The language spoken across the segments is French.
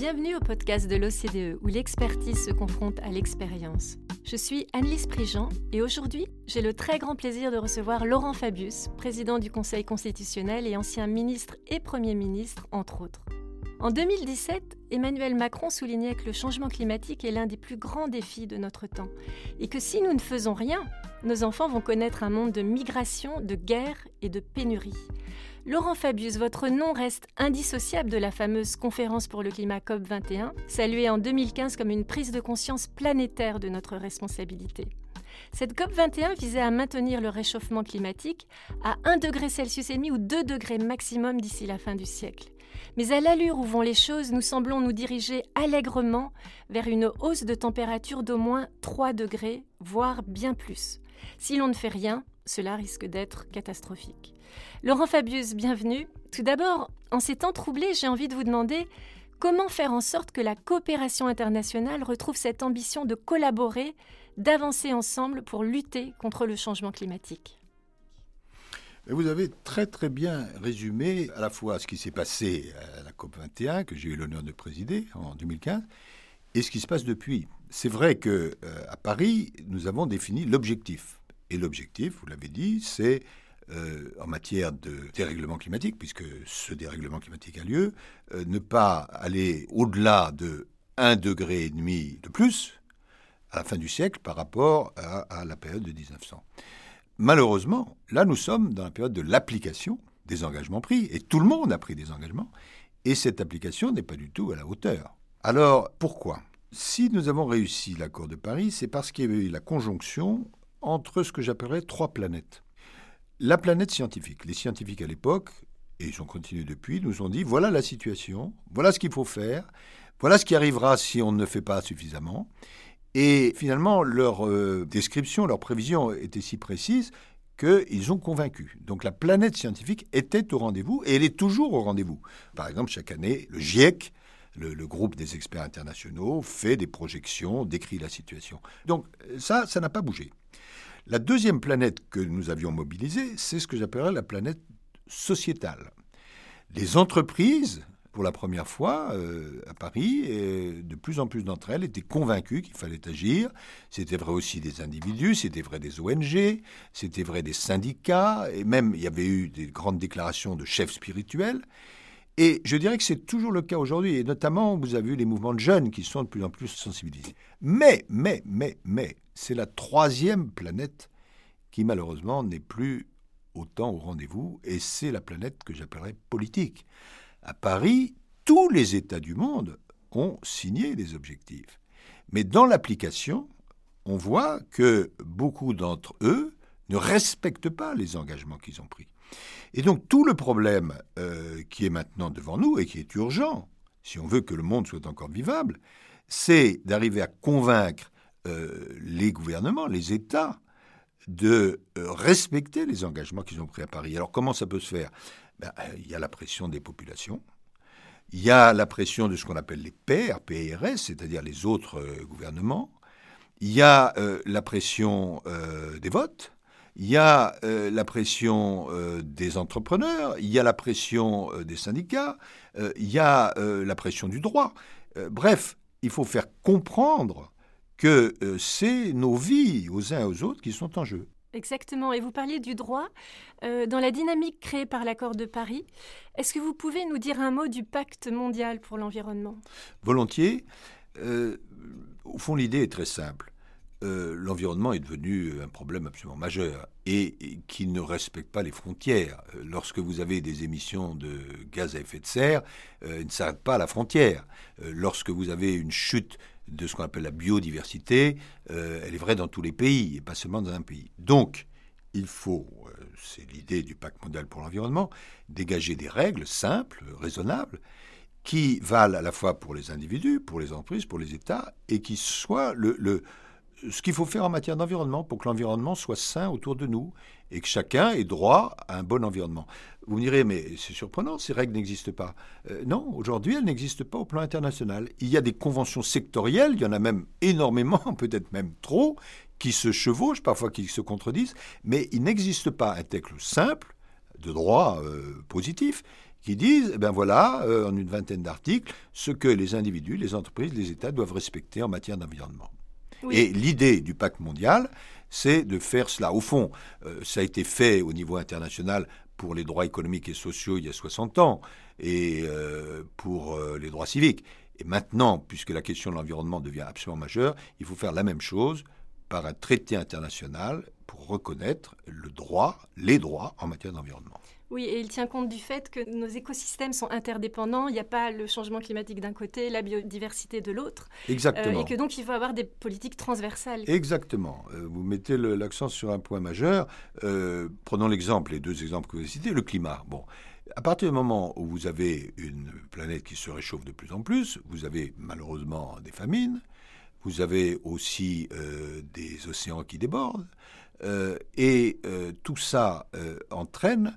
Bienvenue au podcast de l'OCDE où l'expertise se confronte à l'expérience. Je suis Annelise Prigent et aujourd'hui, j'ai le très grand plaisir de recevoir Laurent Fabius, président du Conseil constitutionnel et ancien ministre et Premier ministre, entre autres. En 2017, Emmanuel Macron soulignait que le changement climatique est l'un des plus grands défis de notre temps et que si nous ne faisons rien, nos enfants vont connaître un monde de migration, de guerre et de pénurie. Laurent Fabius, votre nom reste indissociable de la fameuse conférence pour le climat COP21, saluée en 2015 comme une prise de conscience planétaire de notre responsabilité. Cette COP21 visait à maintenir le réchauffement climatique à 1 degré Celsius et demi ou 2 degrés maximum d'ici la fin du siècle. Mais à l'allure où vont les choses, nous semblons nous diriger allègrement vers une hausse de température d'au moins 3 degrés, voire bien plus. Si l'on ne fait rien, cela risque d'être catastrophique. Laurent Fabius, bienvenue. Tout d'abord, en ces temps troublés, j'ai envie de vous demander comment faire en sorte que la coopération internationale retrouve cette ambition de collaborer, d'avancer ensemble pour lutter contre le changement climatique. Vous avez très très bien résumé à la fois ce qui s'est passé à la COP21, que j'ai eu l'honneur de présider en 2015, et ce qui se passe depuis. C'est vrai que euh, à Paris, nous avons défini l'objectif. Et l'objectif, vous l'avez dit, c'est euh, en matière de dérèglement climatique, puisque ce dérèglement climatique a lieu, euh, ne pas aller au-delà de 1,5 degré de plus à la fin du siècle par rapport à, à la période de 1900. Malheureusement, là nous sommes dans la période de l'application des engagements pris, et tout le monde a pris des engagements, et cette application n'est pas du tout à la hauteur. Alors pourquoi? Si nous avons réussi l'accord de Paris, c'est parce qu'il y avait eu la conjonction entre ce que j'appellerais trois planètes. La planète scientifique. Les scientifiques à l'époque, et ils ont continué depuis, nous ont dit voilà la situation, voilà ce qu'il faut faire, voilà ce qui arrivera si on ne fait pas suffisamment. Et finalement, leur euh, description, leur prévision était si précise qu'ils ont convaincu. Donc la planète scientifique était au rendez-vous et elle est toujours au rendez-vous. Par exemple, chaque année, le GIEC, le, groupe des experts internationaux, fait des projections, décrit la situation. Donc ça, ça n'a pas bougé. La deuxième planète que nous avions mobilisée, c'est ce que j'appellerais la planète sociétale. Les entreprises, pour la première fois euh, à Paris, et de plus en plus d'entre elles étaient convaincues qu'il fallait agir. C'était vrai aussi des individus, c'était vrai des ONG, c'était vrai des syndicats, et même il y avait eu des grandes déclarations de chefs spirituels. Et je dirais que c'est toujours le cas aujourd'hui, et notamment vous avez eu les mouvements de jeunes qui sont de plus en plus sensibilisés. Mais, mais, mais, mais, c'est la troisième planète qui malheureusement n'est plus autant au rendez-vous, et c'est la planète que j'appellerais politique. À Paris, tous les États du monde ont signé les objectifs. Mais dans l'application, on voit que beaucoup d'entre eux ne respectent pas les engagements qu'ils ont pris. Et donc tout le problème euh, qui est maintenant devant nous et qui est urgent, si on veut que le monde soit encore vivable, c'est d'arriver à convaincre euh, les gouvernements, les États, de euh, respecter les engagements qu'ils ont pris à Paris. Alors comment ça peut se faire? Ben, Il y a la pression des populations, il y a la pression de ce qu'on appelle les pairs, c'est-à-dire les autres gouvernements, il y a la pression des votes, il y a la pression des entrepreneurs, il y a la pression des syndicats, il y a la pression du droit. bref, il faut faire comprendre que euh, c'est nos vies aux uns et aux autres qui sont en jeu. Exactement. Et vous parliez du droit. Euh, dans la dynamique créée par l'accord de Paris, est-ce que vous pouvez nous dire un mot du pacte mondial pour l'environnement? Volontiers. Euh, au fond, l'idée est très simple. L'environnement est devenu un problème absolument majeur et, qui ne respecte pas les frontières. Lorsque vous avez des émissions de gaz à effet de serre, ils ne s'arrêtent pas à la frontière. lorsque vous avez une chute de ce qu'on appelle la biodiversité, euh, elle est vraie dans tous les pays et pas seulement dans un pays. Donc, il faut, euh, c'est l'idée du pacte mondial pour l'environnement, dégager des règles simples, raisonnables, qui valent à la fois pour les individus, pour les entreprises, pour les États, et qui soient le ce qu'il faut faire en matière d'environnement pour que l'environnement soit sain autour de nous et que chacun ait droit à un bon environnement. Vous me direz, mais c'est surprenant, ces règles n'existent pas. Euh, non, aujourd'hui, elles n'existent pas au plan international. Il y a des conventions sectorielles, il y en a même énormément, peut-être même trop, qui se chevauchent, parfois qui se contredisent, mais il n'existe pas un texte simple de droit euh, positif qui disent, eh ben voilà, en une vingtaine d'articles, ce que les individus, les entreprises, les États doivent respecter en matière d'environnement. Et l'idée du pacte mondial, c'est de faire cela. Au fond, ça a été fait au niveau international pour les droits économiques et sociaux il y a 60 ans et pour les droits civiques. Et maintenant, puisque la question de l'environnement devient absolument majeure, il faut faire la même chose par un traité international pour reconnaître le droit, les droits en matière d'environnement. Oui, et il tient compte du fait que nos écosystèmes sont interdépendants. Il n'y a pas le changement climatique d'un côté, la biodiversité de l'autre. Exactement. Euh, et que donc il faut avoir des politiques transversales. Exactement. Euh, vous mettez l'accent sur un point majeur. Euh, prenons l'exemple, les deux exemples que vous avez cités, le climat. Bon, à partir du moment où vous avez une planète qui se réchauffe de plus en plus, vous avez malheureusement des famines, vous avez aussi des océans qui débordent, et tout ça entraîne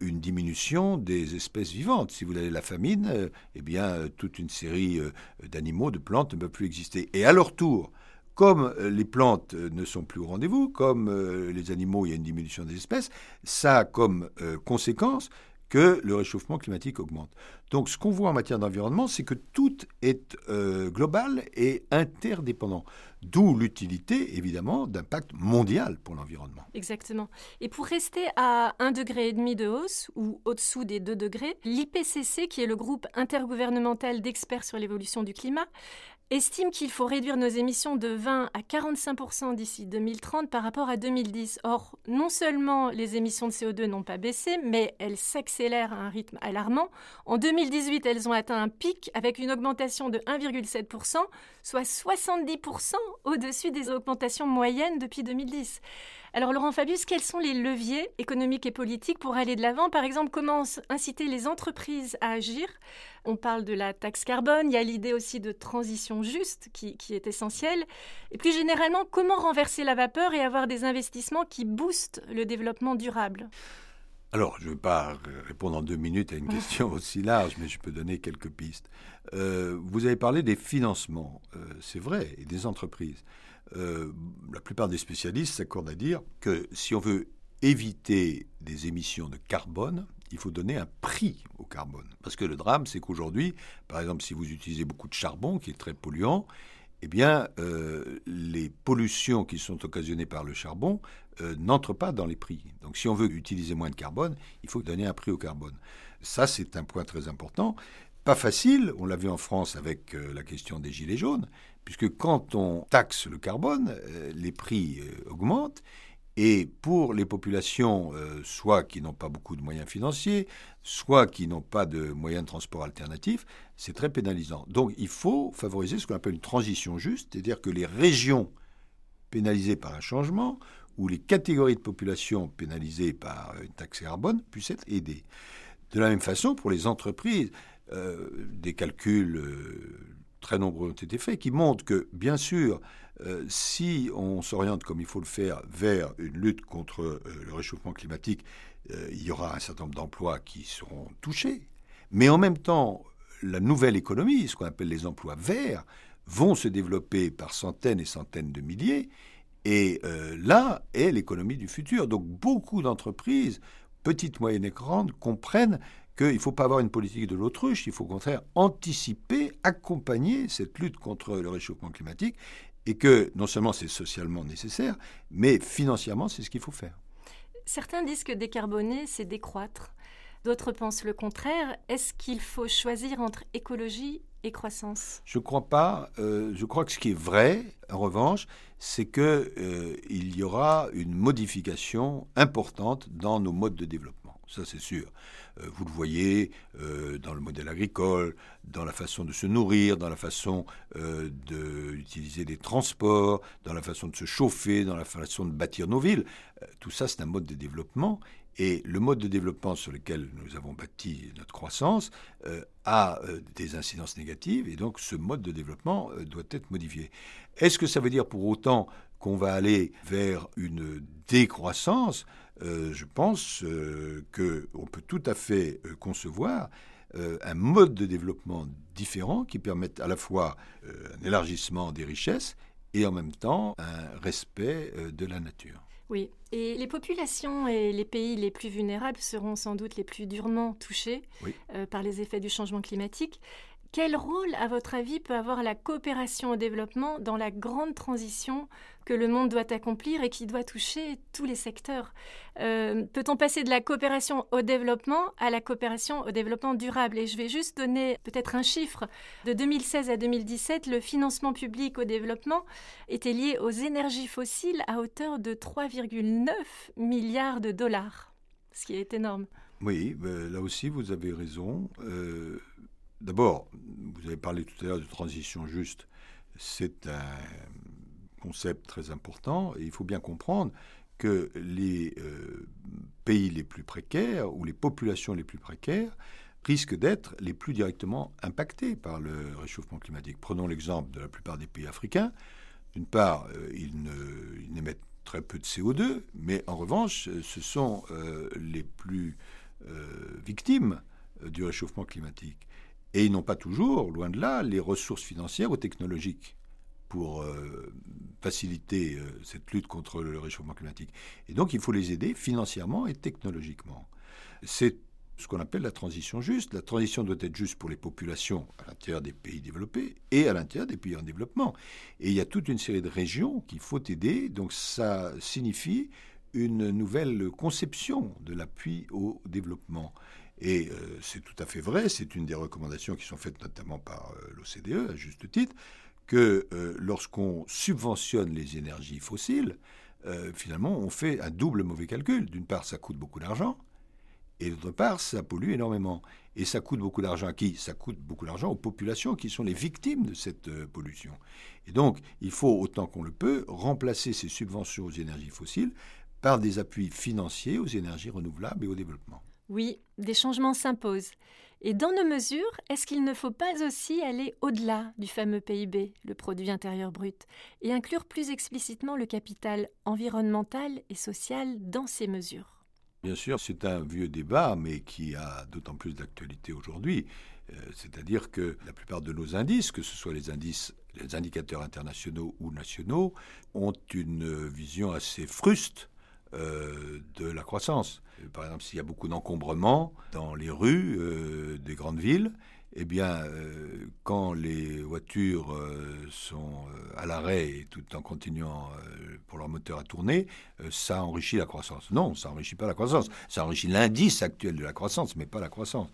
une diminution des espèces vivantes. Si vous avez la famine, eh bien, toute une série d'animaux, de plantes ne peuvent plus exister. Et à leur tour, comme les plantes ne sont plus au rendez-vous, comme les animaux, il y a une diminution des espèces, ça a comme conséquence que le réchauffement climatique augmente. Donc ce qu'on voit en matière d'environnement, c'est que tout est euh, global et interdépendant. D'où l'utilité, évidemment, d'un pacte mondial pour l'environnement. Exactement. Et pour rester à 1,5 degré de hausse ou au-dessous des 2 degrés, l'IPCC, qui est le groupe intergouvernemental d'experts sur l'évolution du climat, estime qu'il faut réduire nos émissions de 20 à 45% d'ici 2030 par rapport à 2010. Or, non seulement les émissions de CO2 n'ont pas baissé, mais elles s'accélèrent à un rythme alarmant. En 2018, elles ont atteint un pic avec une augmentation de 1,7% soit 70% au-dessus des augmentations moyennes depuis 2010. Alors Laurent Fabius, quels sont les leviers économiques et politiques pour aller de l'avant? Par exemple, comment inciter les entreprises à agir? On parle de la taxe carbone, il y a l'idée aussi de transition juste qui, est essentielle. Et plus généralement, comment renverser la vapeur et avoir des investissements qui boostent le développement durable? Alors, je ne vais pas répondre en deux minutes à une question aussi large, mais je peux donner quelques pistes. Euh, vous avez parlé des financements, euh, c'est vrai, et des entreprises. Euh, la plupart des spécialistes s'accordent à dire que si on veut éviter des émissions de carbone, il faut donner un prix au carbone. Parce que le drame, c'est qu'aujourd'hui, par exemple, si vous utilisez beaucoup de charbon, qui est très polluant, eh bien, euh, les pollutions qui sont occasionnées par le charbon euh, n'entrent pas dans les prix. Donc, si on veut utiliser moins de carbone, il faut donner un prix au carbone. Ça, c'est un point très important. Pas facile, on l'a vu en France avec la question des gilets jaunes, puisque quand on taxe le carbone, euh, les prix euh, augmentent. Et pour les populations, euh, soit qui n'ont pas beaucoup de moyens financiers, soit qui n'ont pas de moyens de transport alternatifs, c'est très pénalisant. Donc il faut favoriser ce qu'on appelle une transition juste, c'est-à-dire que les régions pénalisées par un changement ou les catégories de population pénalisées par une taxe carbone puissent être aidées. De la même façon, pour les entreprises, des calculs très nombreux ont été faits, qui montrent que, bien sûr, euh, si on s'oriente comme il faut le faire vers une lutte contre euh, le réchauffement climatique, euh, il y aura un certain nombre d'emplois qui seront touchés. Mais en même temps, la nouvelle économie, ce qu'on appelle les emplois verts, vont se développer par centaines et centaines de milliers. Et là est l'économie du futur. Donc beaucoup d'entreprises, petites, moyennes et grandes, comprennent qu'il ne faut pas avoir une politique de l'autruche, il faut au contraire anticiper, accompagner cette lutte contre le réchauffement climatique, et que non seulement c'est socialement nécessaire, mais financièrement c'est ce qu'il faut faire. Certains disent que décarboner, c'est décroître. D'autres pensent le contraire. Est-ce qu'il faut choisir entre écologie et croissance? Je ne crois pas. Euh, je crois que ce qui est vrai, en revanche, c'est qu'il euh, y aura une modification importante dans nos modes de développement. Ça, c'est sûr. Euh, vous le voyez euh, dans le modèle agricole, dans la façon de se nourrir, dans la façon euh, d'utiliser les transports, dans la façon de se chauffer, dans la façon de bâtir nos villes. tout ça, c'est un mode de développement. Et le mode de développement sur lequel nous avons bâti notre croissance a des incidences négatives, et donc ce mode de développement doit être modifié. Est-ce que ça veut dire pour autant qu'on va aller vers une décroissance? Euh, je pense euh, qu'on peut tout à fait euh, concevoir un mode de développement différent qui permette à la fois un élargissement des richesses et en même temps un respect de la nature. Oui, et les populations et les pays les plus vulnérables seront sans doute les plus durement touchés euh, par les effets du changement climatique. Quel rôle, à votre avis, peut avoir la coopération au développement dans la grande transition que le monde doit accomplir et qui doit toucher tous les secteurs? Euh, Peut-on passer de la coopération au développement à la coopération au développement durable? Et je vais juste donner peut-être un chiffre. De 2016 à 2017, le financement public au développement était lié aux énergies fossiles à hauteur de 3,9 milliards de dollars, ce qui est énorme. Oui, ben, là aussi, vous avez raison. Euh, D'abord, vous avez parlé tout à l'heure de transition juste. C'est un concept très important et il faut bien comprendre que les euh, pays les plus précaires ou les populations les plus précaires risquent d'être les plus directement impactés par le réchauffement climatique. Prenons l'exemple de la plupart des pays africains. D'une part, euh, ils, n'émettent très peu de CO2, mais en revanche, ce sont euh, les plus victimes du réchauffement climatique. Et ils n'ont pas toujours, loin de là, les ressources financières ou technologiques pour euh, faciliter euh, cette lutte contre le réchauffement climatique. Et donc il faut les aider financièrement et technologiquement. C'est ce qu'on appelle la transition juste. La transition doit être juste pour les populations à l'intérieur des pays développés et à l'intérieur des pays en développement. Et il y a toute une série de régions qu'il faut aider. Donc ça signifie une nouvelle conception de l'appui au développement. Et euh, c'est tout à fait vrai, c'est une des recommandations qui sont faites notamment par euh, l'OCDE, à juste titre, que euh, lorsqu'on subventionne les énergies fossiles, finalement, on fait un double mauvais calcul. D'une part, ça coûte beaucoup d'argent, et d'autre part, ça pollue énormément. Et ça coûte beaucoup d'argent à qui? Ça coûte beaucoup d'argent aux populations qui sont les victimes de cette pollution. Et donc, il faut, autant qu'on le peut, remplacer ces subventions aux énergies fossiles par des appuis financiers aux énergies renouvelables et au développement. Oui, des changements s'imposent. Et dans nos mesures, est-ce qu'il ne faut pas aussi aller au-delà du fameux PIB, le produit intérieur brut, et inclure plus explicitement le capital environnemental et social dans ces mesures? Bien sûr, c'est un vieux débat, mais qui a d'autant plus d'actualité aujourd'hui. Euh, c'est-à-dire que la plupart de nos indices, que ce soit les indices, les indicateurs internationaux ou nationaux, ont une vision assez fruste euh, de la croissance. Par exemple, s'il y a beaucoup d'encombrement dans les rues euh, des grandes villes, eh bien, euh, quand les voitures sont à l'arrêt tout en continuant pour leur moteur à tourner, ça enrichit la croissance. Non, ça enrichit pas la croissance. Ça enrichit l'indice actuel de la croissance, mais pas la croissance.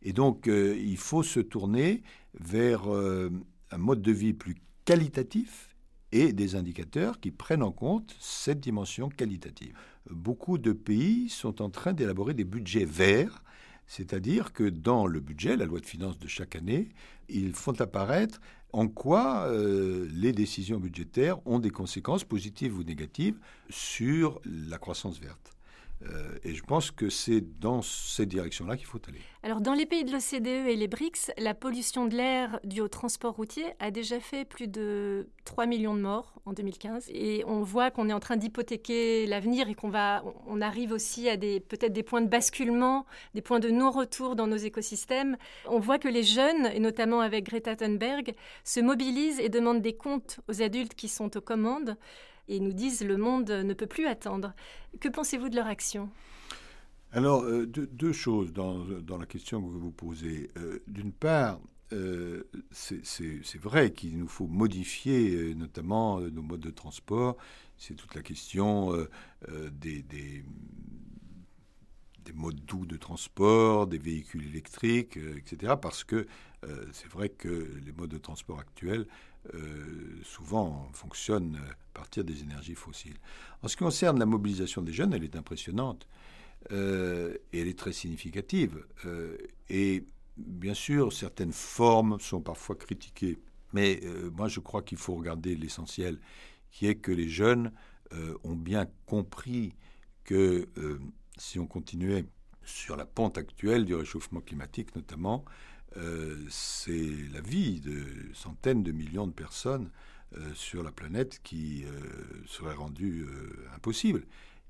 Et donc, il faut se tourner vers un mode de vie plus qualitatif et des indicateurs qui prennent en compte cette dimension qualitative. Beaucoup de pays sont en train d'élaborer des budgets verts, c'est-à-dire que dans le budget, la loi de finances de chaque année, ils font apparaître en quoi euh, les décisions budgétaires ont des conséquences positives ou négatives sur la croissance verte. Euh, et je pense que c'est dans cette direction-là qu'il faut aller. Alors, dans les pays de l'OCDE et les BRICS, la pollution de l'air due au transport routier a déjà fait plus de 3 millions de morts en 2015. Et on voit qu'on est en train d'hypothéquer l'avenir et qu'on va, on arrive aussi à des, peut-être des points de basculement, des points de non-retour dans nos écosystèmes. On voit que les jeunes, et notamment avec Greta Thunberg, se mobilisent et demandent des comptes aux adultes qui sont aux commandes et nous disent le monde ne peut plus attendre. Que pensez-vous de leur action? Alors, euh, deux, choses dans, la question que vous posez. Euh, d'une part, euh, c'est vrai qu'il nous faut modifier notamment nos modes de transport. C'est toute la question des, des, modes doux de transport, des véhicules électriques, etc. Parce que c'est vrai que les modes de transport actuels euh, souvent fonctionne à partir des énergies fossiles. En ce qui concerne la mobilisation des jeunes, elle est impressionnante euh, et elle est très significative. Euh, et bien sûr, certaines formes sont parfois critiquées, mais moi je crois qu'il faut regarder l'essentiel, qui est que les jeunes ont bien compris que si on continuait sur la pente actuelle du réchauffement climatique notamment, euh, c'est la vie de centaines de millions de personnes euh, sur la planète qui euh, serait rendue impossible.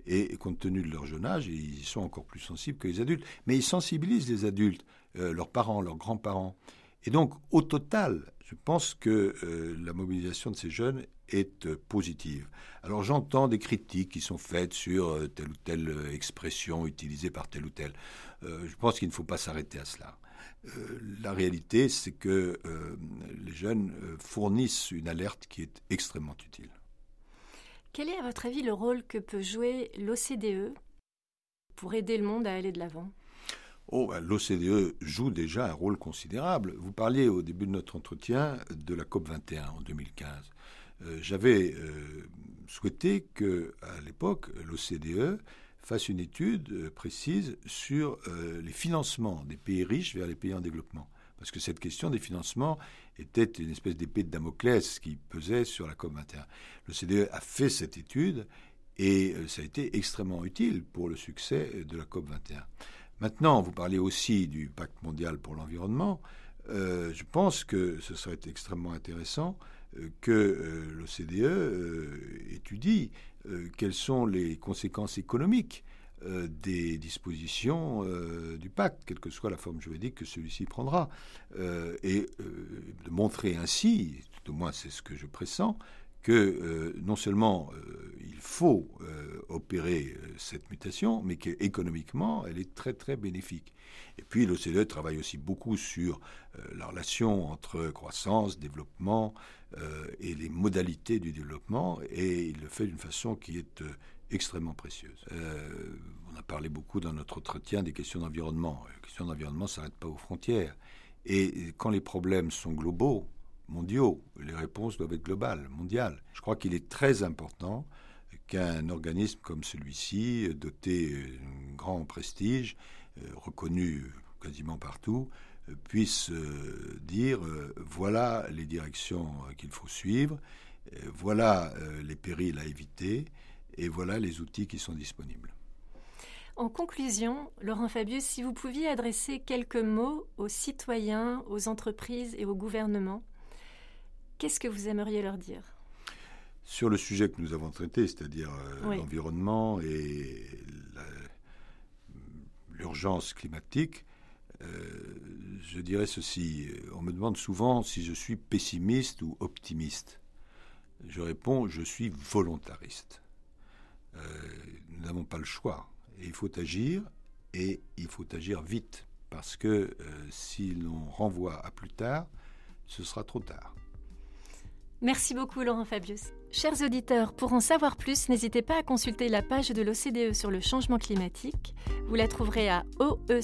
Et, compte tenu de leur jeune âge, ils sont encore plus sensibles que les adultes. Mais ils sensibilisent les adultes, leurs parents, leurs grands-parents. Et donc, au total, je pense que la mobilisation de ces jeunes est positive. Alors j'entends des critiques qui sont faites sur telle ou telle expression utilisée par tel ou tel. je pense qu'il ne faut pas s'arrêter à cela. La réalité, c'est que les jeunes fournissent une alerte qui est extrêmement utile. Quel est à votre avis le rôle que peut jouer l'OCDE pour aider le monde à aller de l'avant? Oh, ben, L'OCDE joue déjà un rôle considérable. Vous parliez au début de notre entretien de la COP 21 en 2015. Euh, j'avais euh, souhaité que, à l'époque, l'OCDE fasse une étude euh, précise sur les financements des pays riches vers les pays en développement. Parce que cette question des financements était une espèce d'épée de Damoclès qui pesait sur la COP21. L'OCDE a fait cette étude et ça a été extrêmement utile pour le succès de la COP21. Maintenant, vous parlez aussi du pacte mondial pour l'environnement. Euh, je pense que ce serait extrêmement intéressant euh, que euh, l'OCDE étudie quelles sont les conséquences économiques des dispositions du pacte, quelle que soit la forme juridique que celui-ci prendra, et de montrer ainsi, tout au moins c'est ce que je pressens, que euh, non seulement euh, il faut euh, opérer cette mutation, mais qu'économiquement, elle est très très bénéfique. Et puis l'OCDE travaille aussi beaucoup sur la relation entre croissance, développement et les modalités du développement, et il le fait d'une façon qui est extrêmement précieuse. on a parlé beaucoup dans notre entretien des questions d'environnement. Les questions d'environnement ne s'arrêtent pas aux frontières. Et quand les problèmes sont globaux, Les réponses doivent être globales, mondiales. Je crois qu'il est très important qu'un organisme comme celui-ci, doté d'un grand prestige, euh, reconnu quasiment partout, euh, puisse euh, dire voilà les directions qu'il faut suivre, voilà les périls à éviter et voilà les outils qui sont disponibles. En conclusion, Laurent Fabius, si vous pouviez adresser quelques mots aux citoyens, aux entreprises et au gouvernement Qu'est-ce que vous aimeriez leur dire? Sur le sujet que nous avons traité, c'est-à-dire euh, l'environnement et l'urgence climatique, euh, je dirais ceci. On me demande souvent si je suis pessimiste ou optimiste. Je réponds, je suis volontariste. Euh, nous n'avons pas le choix. Et il faut agir, et il faut agir vite. Parce que si l'on renvoie à plus tard, ce sera trop tard. Merci beaucoup Laurent Fabius. Chers auditeurs, pour en savoir plus, n'hésitez pas à consulter la page de l'OCDE sur le changement climatique. Vous la trouverez à oecd.org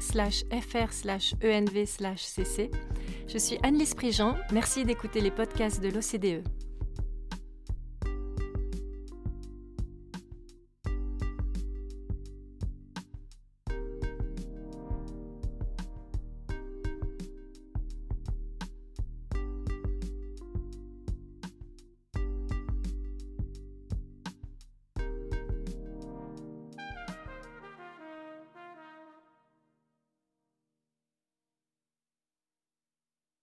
slash fr slash env slash cc. Je suis Anne-Lise Prigent. Merci d'écouter les podcasts de l'OCDE.